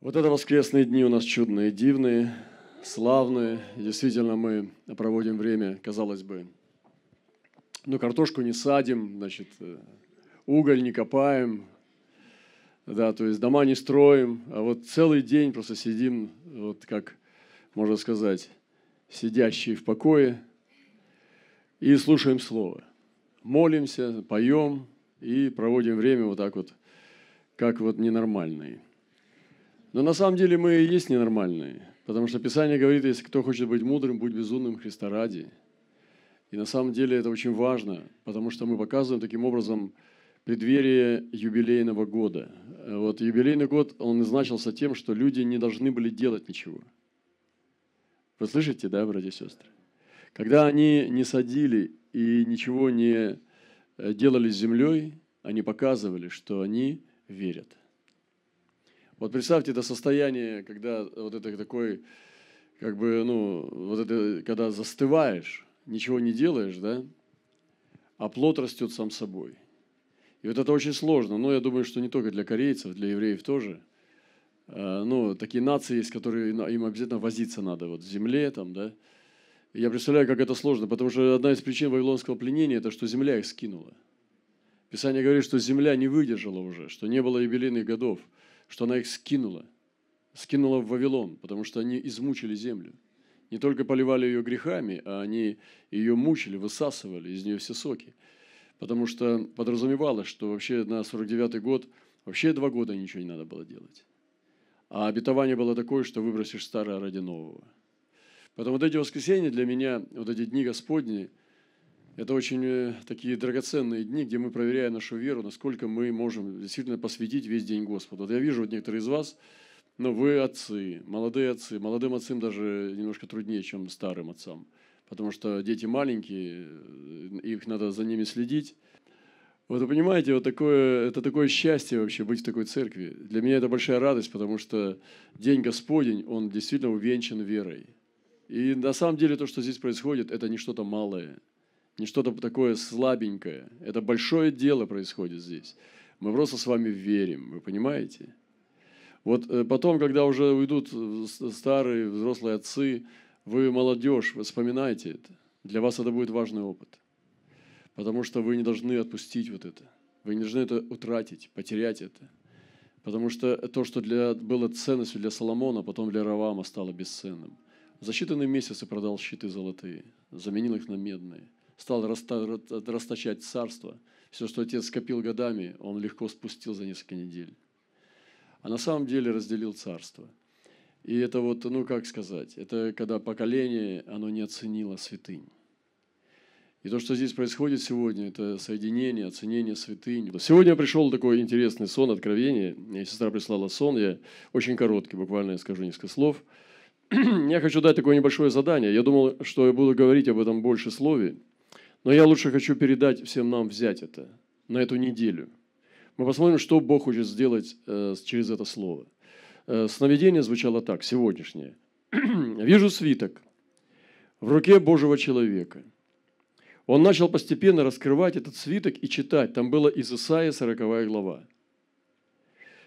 Вот это воскресные дни у нас чудные, дивные, славные. Действительно, мы проводим время, казалось бы, ну, картошку не садим, значит, э, уголь не копаем, да, то есть дома не строим, а вот целый день просто сидим, вот как можно сказать, сидящие в покое и слушаем Слово. Молимся, поем и проводим время вот так вот, как вот ненормальные – но на самом деле мы и есть ненормальные, потому что Писание говорит, если кто хочет быть мудрым, будь безумным Христа ради. И на самом деле это очень важно, потому что мы показываем таким образом преддверие юбилейного года. Вот юбилейный год, он назначился тем, что люди не должны были делать ничего. Вы слышите, да, братья и сестры? Когда они не садили и ничего не э, делали с землей, они показывали, что они верят. Вот представьте это состояние, когда вот это такой, как бы, ну, вот это, когда застываешь, ничего не делаешь, да, а плод растет сам собой. И вот это очень сложно. Но я думаю, что не только для корейцев, для евреев тоже. А, ну, такие нации есть, которые им обязательно возиться надо вот в земле там, да. Я представляю, как это сложно, потому что одна из причин вавилонского пленения – это что земля их скинула. Писание говорит, что земля не выдержала уже, что не было юбилейных годов – что она их скинула, скинула в Вавилон, потому что они измучили землю. Не только поливали ее грехами, а они ее мучили, высасывали из нее все соки. Потому что подразумевалось, что вообще на 49-й год вообще два года ничего не надо было делать. А обетование было такое, что выбросишь старое ради нового. Поэтому вот эти воскресенья для меня, вот эти дни Господни – это очень э, такие драгоценные дни, где мы проверяем нашу веру, насколько мы можем действительно посвятить весь день Господу. Вот я вижу вот некоторые из вас, но вы отцы, молодые отцы. Молодым отцам даже немножко труднее, чем старым отцам, потому что дети маленькие, э, их надо за ними следить. Вот вы понимаете, вот такое, это такое счастье вообще быть в такой церкви. Для меня это большая радость, потому что День Господень, он действительно увенчан верой. И на самом деле то, что здесь происходит, это не что-то малое – не что-то такое слабенькое. Это большое дело происходит здесь. Мы просто с вами верим, вы понимаете? Вот э, потом, когда уже уйдут старые взрослые отцы, вы молодежь, вспоминайте это. Для вас это будет важный опыт. Потому что вы не должны отпустить вот это. Вы не должны это утратить, потерять это. Потому что то, что для, было ценностью для Соломона, потом для Равама стало бесценным. За считанные месяцы продал щиты золотые, заменил их на медные – стал расточать царство. Все, что отец скопил годами, он легко спустил за несколько недель. А на самом деле разделил царство. И это вот, ну как сказать, это когда поколение, оно не оценило святынь. И то, что здесь происходит сегодня, это соединение, оценение святынь. Сегодня пришел такой интересный сон, откровение. Мне сестра прислала сон, я очень короткий, буквально я скажу несколько слов. Я хочу дать такое небольшое задание. Я думал, что я буду говорить об этом больше слове. Но я лучше хочу передать всем нам взять это на эту неделю. Мы посмотрим, что Бог хочет сделать э, через это слово. Э, сновидение звучало так, сегодняшнее. «Вижу свиток в руке Божьего человека». Он начал постепенно раскрывать этот свиток и читать. Там было из Исаия 40 глава.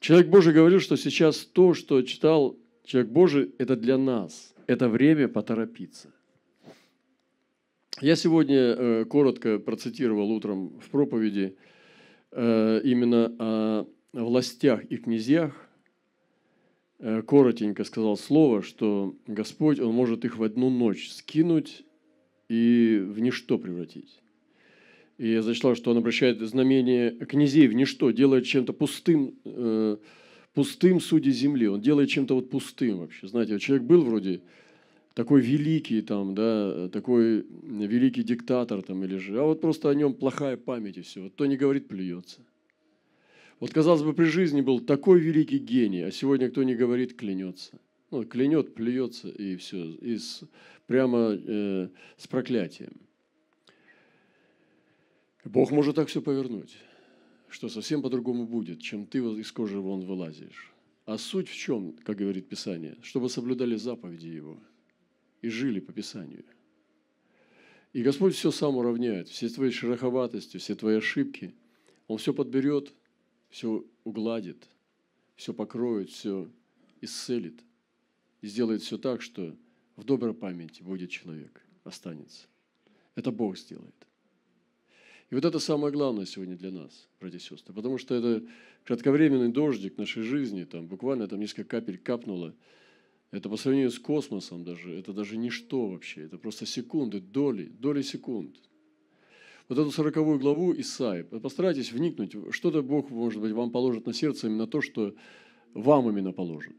Человек Божий говорил, что сейчас то, что читал человек Божий, это для нас. Это время поторопиться – я сегодня э, коротко процитировал утром в проповеди э, именно о властях и князьях. Э, коротенько сказал слово, что Господь, Он может их в одну ночь скинуть и в ничто превратить. И я зачитал, что Он обращает знамение князей в ничто, делает чем-то пустым, пустым судьи земли. Он делает чем-то вот пустым вообще. Знаете, вот человек был вроде такой великий там, да, такой великий диктатор там или же, а вот просто о нем плохая память и все. Вот кто не говорит, плюется. Вот, казалось бы, при жизни был такой великий гений, а сегодня кто не говорит, клянется. Ну, клянет, плюется и все, и с, прямо э, с проклятием. Бог может так все повернуть, что совсем по-другому будет, чем ты из кожи вон вылазишь. А суть в чем, как говорит Писание, чтобы соблюдали заповеди Его – и жили по Писанию. И Господь все сам уравняет, все твои шероховатости, все твои ошибки. Он все подберет, все угладит, все покроет, все исцелит и сделает все так, что в доброй памяти будет человек, останется. Это Бог сделает. И вот это самое главное сегодня для нас, братья и сестры, потому что это кратковременный дождик нашей жизни, там буквально там несколько капель капнуло, это по сравнению с космосом даже, это даже ничто вообще, это просто секунды, доли, доли секунд. Вот эту сороковую главу Исаи, постарайтесь вникнуть, что-то Бог, может быть, вам положит на сердце именно то, что вам именно положит.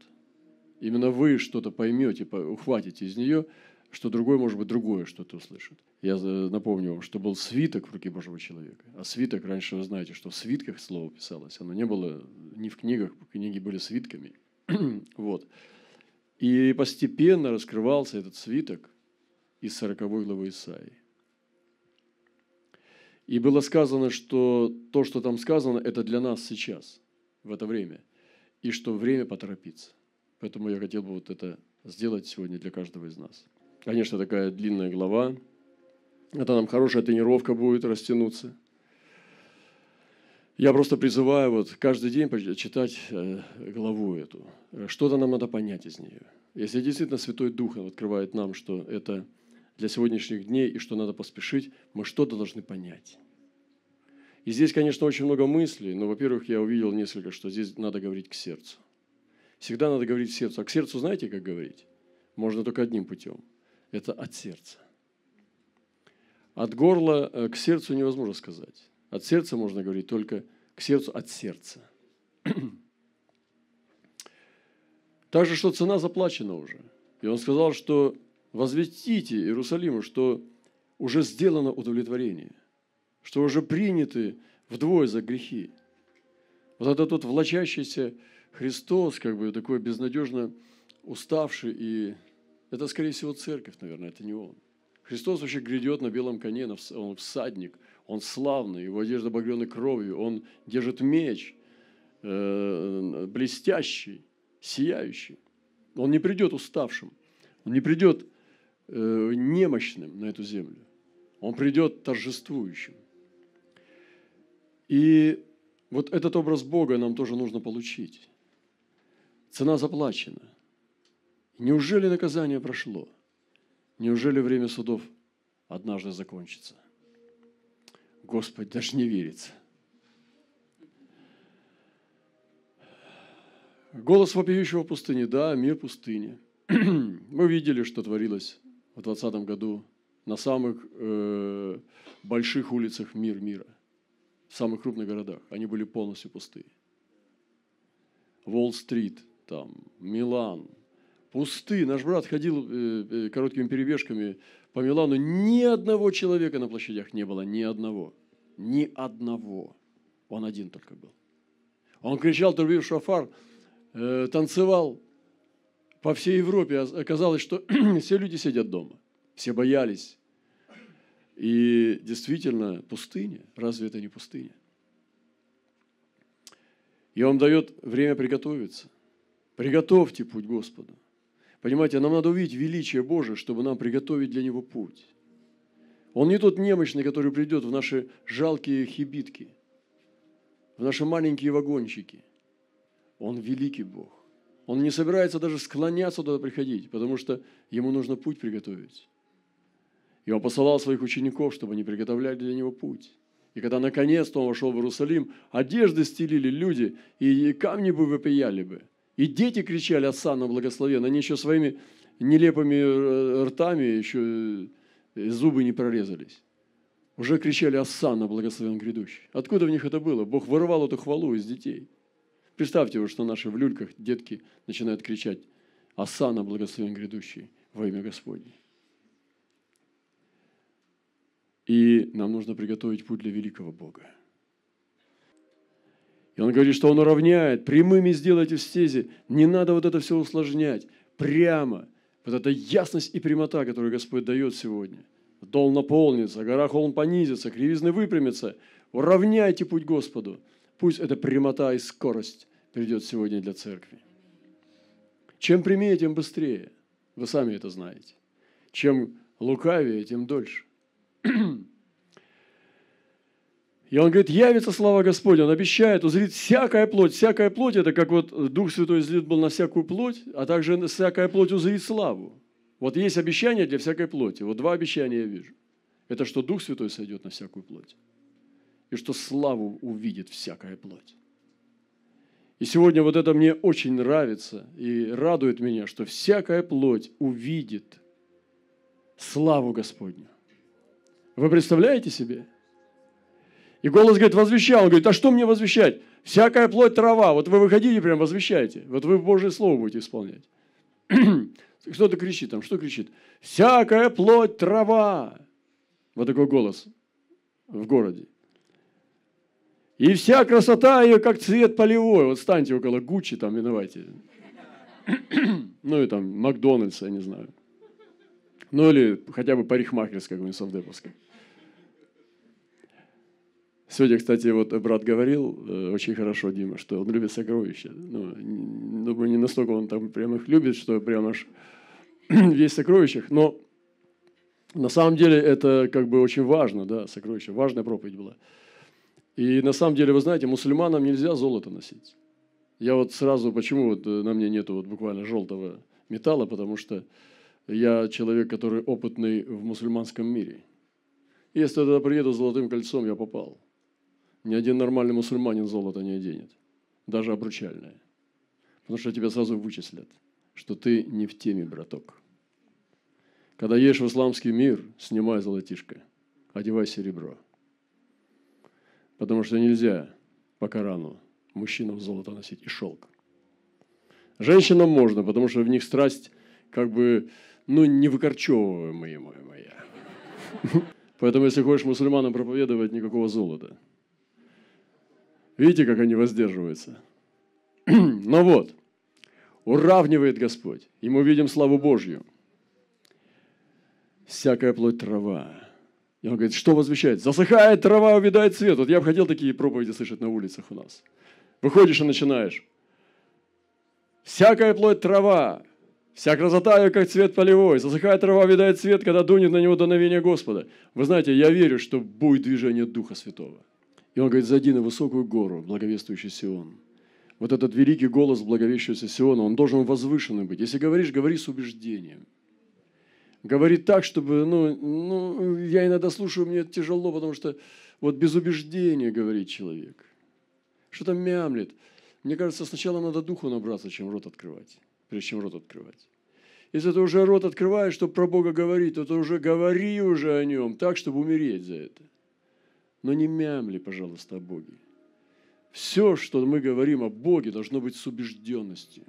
Именно вы что-то поймете, ухватите из нее, что другой, может быть, другое что-то услышит. Я напомню вам, что был свиток в руке Божьего человека. А свиток, раньше вы знаете, что в свитках слово писалось. Оно не было ни в книгах, книги были свитками. вот. И постепенно раскрывался этот свиток из 40 главы Исаии. И было сказано, что то, что там сказано, это для нас сейчас, в это время. И что время поторопиться. Поэтому я хотел бы вот это сделать сегодня для каждого из нас. Конечно, такая длинная глава. Это нам хорошая тренировка будет растянуться. Я просто призываю вот каждый день читать э, главу эту. Что-то нам надо понять из нее. Если действительно Святой Дух открывает нам, что это для сегодняшних дней и что надо поспешить, мы что-то должны понять. И здесь, конечно, очень много мыслей, но, во-первых, я увидел несколько, что здесь надо говорить к сердцу. Всегда надо говорить к сердцу. А к сердцу знаете, как говорить? Можно только одним путем – это от сердца. От горла э, к сердцу невозможно сказать. От сердца можно говорить только к сердцу от сердца. Также, что цена заплачена уже. И он сказал, что возвестите Иерусалиму, что уже сделано удовлетворение, что уже приняты вдвое за грехи. Вот это тот влачащийся Христос, как бы такой безнадежно уставший и это, скорее всего, церковь, наверное, это не он. Христос вообще грядет на белом коне, он всадник, он славный, его одежда обогрена кровью, он держит меч, э, блестящий, сияющий. Он не придет уставшим, он не придет э, немощным на эту землю, он придет торжествующим. И вот этот образ Бога нам тоже нужно получить. Цена заплачена – Неужели наказание прошло? Неужели время судов однажды закончится? Господь, даже не верится. Голос вопиющего в пустыне. Да, мир пустыни. Мы видели, что творилось в 2020 году на самых э, больших улицах мир мира, в самых крупных городах. Они были полностью пустые. Уолл-стрит, там, Милан, пусты. Наш брат ходил э, э, короткими перебежками по Милану. Ни одного человека на площадях не было. Ни одного. Ни одного. Он один только был. Он кричал, трубил шафар, э, танцевал по всей Европе. Оказалось, что все люди сидят дома. Все боялись. И действительно, пустыня. Разве это не пустыня? И Он дает время приготовиться. Приготовьте путь Господу. Понимаете, нам надо увидеть величие Божие, чтобы нам приготовить для Него путь. Он не тот немощный, который придет в наши жалкие хибитки, в наши маленькие вагончики. Он великий Бог. Он не собирается даже склоняться туда приходить, потому что ему нужно путь приготовить. И он посылал своих учеников, чтобы они приготовляли для него путь. И когда наконец-то он вошел в Иерусалим, одежды стелили люди, и камни бы выпияли бы – и дети кричали «Осанна благословен». Они еще своими нелепыми э, ртами еще э, зубы не прорезались. Уже кричали «Осанна благословен грядущий». Откуда в них это было? Бог вырывал эту хвалу из детей. Представьте, вот, что наши в люльках детки начинают кричать «Осанна благословен грядущий во имя Господне». И нам нужно приготовить путь для великого Бога. И он говорит, что он уравняет, прямыми сделайте в стези. Не надо вот это все усложнять. Прямо. Вот эта ясность и прямота, которую Господь дает сегодня. Дол наполнится, гора холм понизится, кривизны выпрямится. Уравняйте путь Господу. Пусть эта прямота и скорость придет сегодня для церкви. Чем прямее, тем быстрее. Вы сами это знаете. Чем лукавее, тем дольше. И он говорит, явится слава Господня, он обещает, узрит всякая плоть. Всякая плоть – это как вот Дух Святой излит был на всякую плоть, а также всякая плоть узрит славу. Вот есть обещание для всякой плоти. Вот два обещания я вижу. Это что Дух Святой сойдет на всякую плоть. И что славу увидит всякая плоть. И сегодня вот это мне очень нравится и радует меня, что всякая плоть увидит славу Господню. Вы представляете себе? И голос говорит, возвещал. Он говорит, а что мне возвещать? Всякая плоть трава. Вот вы выходите, прям возвещаете. Вот вы Божье Слово будете исполнять. Кто-то кричит там, что кричит? Всякая плоть трава. Вот такой голос в городе. И вся красота ее, как цвет полевой. Вот станьте около Гуччи, там виновате. Ну и там Макдональдс, я не знаю. Ну или хотя бы парикмахерская какой-нибудь совдеповская. Сегодня, кстати, вот брат говорил э, очень хорошо, Дима, что он любит сокровища. Ну, думаю, не настолько он там прям их любит, что прям аж весь в сокровищах. Но на самом деле это как бы очень важно, да, сокровища. Важная проповедь была. И на самом деле, вы знаете, мусульманам нельзя золото носить. Я вот сразу, почему вот э, на мне нету вот буквально желтого металла, потому что я человек, который опытный в мусульманском мире. Если я туда приеду с золотым кольцом, я попал. Ни один нормальный мусульманин золото не оденет, даже обручальное. Потому что тебя сразу вычислят, что ты не в теме, браток. Когда едешь в исламский мир, снимай золотишко, одевай серебро. Потому что нельзя по Корану мужчинам золото носить и шелк. Женщинам можно, потому что в них страсть как бы, ну, не выкорчевываемая моя. Поэтому, если хочешь мусульманам проповедовать, никакого золота – Видите, как они воздерживаются? Но вот, уравнивает Господь, и мы видим славу Божью. Всякая плоть трава. И он говорит, что возвещает? Засыхает трава, увядает цвет. Вот я бы хотел такие проповеди слышать на улицах у нас. Выходишь и начинаешь. Всякая плоть трава, вся красота ее, как цвет полевой. Засыхает трава, видает цвет, когда дунет на него дуновение Господа. Вы знаете, я верю, что будет движение Духа Святого. И он говорит, зайди на высокую гору, благовествующий Сион. Вот этот великий голос благовещущего Сиона, он должен возвышенным быть. Если говоришь, говори с убеждением. Говори так, чтобы, ну, ну, я иногда слушаю, мне тяжело, потому что вот без убеждения говорит человек. Что-то мямлет. Мне кажется, сначала надо духу набраться, чем рот открывать, прежде чем рот открывать. Если ты уже рот открываешь, чтобы про Бога говорить, то ты уже говори уже о нем так, чтобы умереть за это но не мямли, пожалуйста, о Боге. Все, что мы говорим о Боге, должно быть с убежденностью.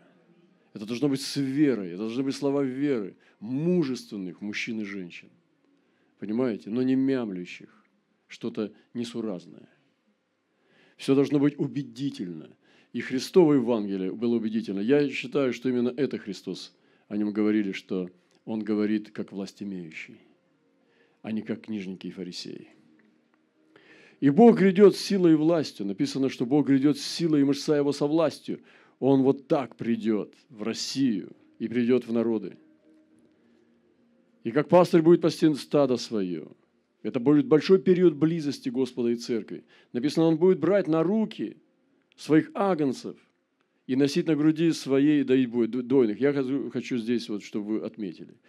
Это должно быть с верой, это должны быть слова веры, мужественных мужчин и женщин. Понимаете? Но не мямлящих, что-то несуразное. Все должно быть убедительно. И Христово Евангелие было убедительно. Я считаю, что именно это Христос. О нем говорили, что Он говорит как власть имеющий, а не как книжники и фарисеи. И Бог грядет с силой и властью. Написано, что Бог грядет с силой и мышца его со властью. Он вот так придет в Россию и придет в народы. И как пастырь будет пасти стадо свое. Это будет большой период близости Господа и Церкви. Написано, он будет брать на руки своих агнцев и носить на груди своей, доить будет, дойных. Я хочу здесь, вот, чтобы вы отметили –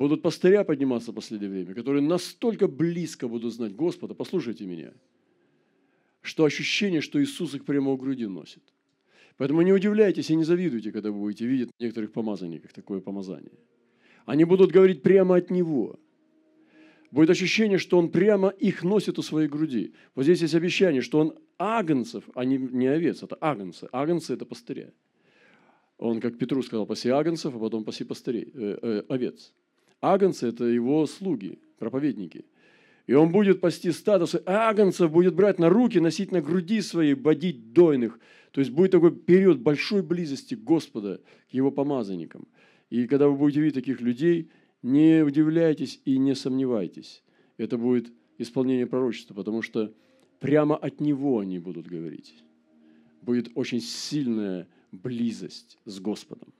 будут пастыря подниматься в последнее время, которые настолько близко будут знать Господа, послушайте меня, что ощущение, что Иисус их прямо у груди носит. Поэтому не удивляйтесь и не завидуйте, когда вы будете видеть некоторых помазанников такое помазание. Они будут говорить прямо от Него. Будет ощущение, что Он прямо их носит у своей груди. Вот здесь есть обещание, что Он агнцев, а не, не овец, это агнцы. Агнцы – это пастыря. Он, как Петру сказал, паси агнцев, а потом паси пастырей, э, э, овец. Агнцы – это его слуги, проповедники. И он будет пасти стадо, агнцев будет брать на руки, носить на груди своей, бодить дойных. То есть будет такой период большой близости Господа к его помазанникам. И когда вы будете видеть таких людей, не удивляйтесь и не сомневайтесь. Это будет исполнение пророчества, потому что прямо от него они будут говорить. Будет очень сильная близость с Господом.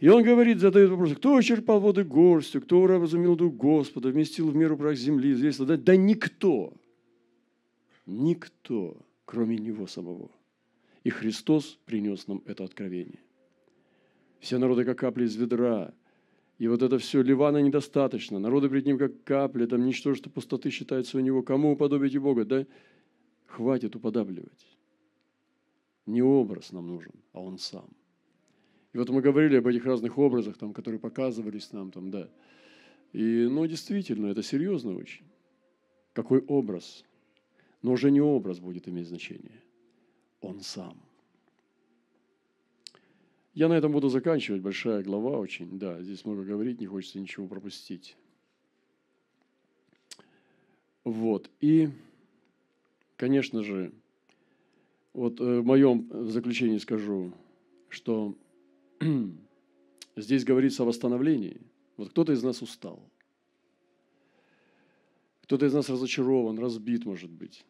И он говорит, задает вопрос, кто черпал воды горстью, кто уразумел дух Господа, вместил в меру прах земли, известно, да, да никто, никто, кроме него самого. И Христос принес нам это откровение. Все народы, как капли из ведра, и вот это все, Ливана недостаточно, народы пред ним, как капли, там ничтожество пустоты считается у него. Кому уподобите Бога? Да хватит уподабливать. Не образ нам нужен, а он сам. И вот мы говорили об этих разных образах, там, которые показывались нам, там, да. И, ну, действительно, это серьезно очень. Какой образ? Но уже не образ будет иметь значение. Он сам. Я на этом буду заканчивать. Большая глава очень. Да, здесь много говорить, не хочется ничего пропустить. Вот. И, конечно же, вот э, в моем заключении скажу, что здесь говорится о восстановлении. Вот кто-то из нас устал. Кто-то из нас разочарован, разбит, может быть.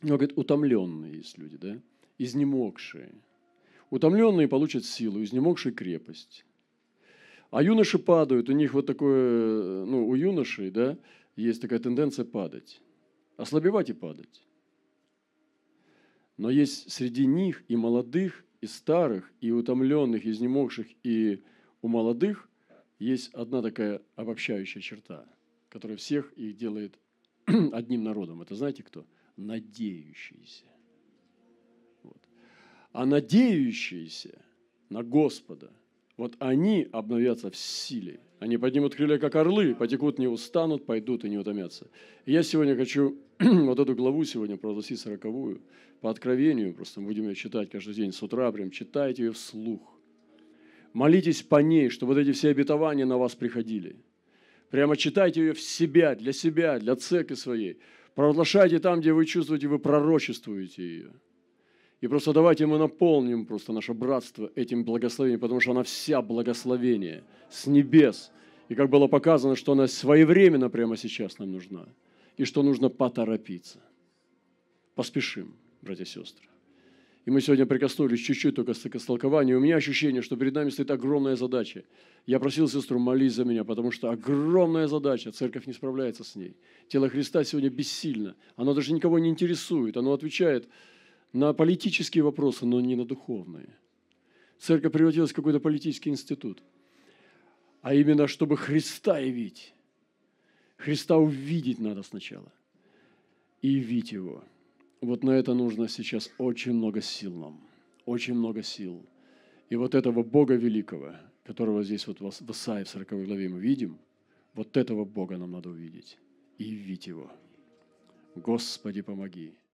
Но, говорит, утомленные есть люди, да? Изнемогшие. Утомленные получат силу, изнемогшие крепость. А юноши падают, у них вот такое, ну, у юношей, да, есть такая тенденция падать. Ослабевать и падать. Но есть среди них и молодых, и старых, и утомленных, и изнемогших, и у молодых есть одна такая обобщающая черта, которая всех их делает одним народом. Это знаете кто? Надеющиеся. Вот. А надеющиеся на Господа, вот они обновятся в силе. Они поднимут крылья, как орлы, потекут, не устанут, пойдут и не утомятся. И я сегодня хочу вот эту главу сегодня провозгласить сороковую, по откровению, просто будем ее читать каждый день с утра, прям читайте ее вслух. Молитесь по ней, чтобы вот эти все обетования на вас приходили. Прямо читайте ее в себя, для себя, для церкви своей. Провозглашайте там, где вы чувствуете, вы пророчествуете ее. И просто давайте мы наполним просто наше братство этим благословением, потому что она вся благословение с небес. И как было показано, что она своевременно прямо сейчас нам нужна. И что нужно поторопиться. Поспешим братья и сестры. И мы сегодня прикоснулись чуть-чуть только к истолкованию. У меня ощущение, что перед нами стоит огромная задача. Я просил сестру молись за меня, потому что огромная задача. Церковь не справляется с ней. Тело Христа сегодня бессильно. Оно даже никого не интересует. Оно отвечает на политические вопросы, но не на духовные. Церковь превратилась в какой-то политический институт. А именно, чтобы Христа явить. Христа увидеть надо сначала. И явить Его – вот на это нужно сейчас очень много сил нам, очень много сил. И вот этого Бога великого, которого здесь вот в Исаии в 40 главе мы видим, вот этого Бога нам надо увидеть и явить Его. Господи, помоги.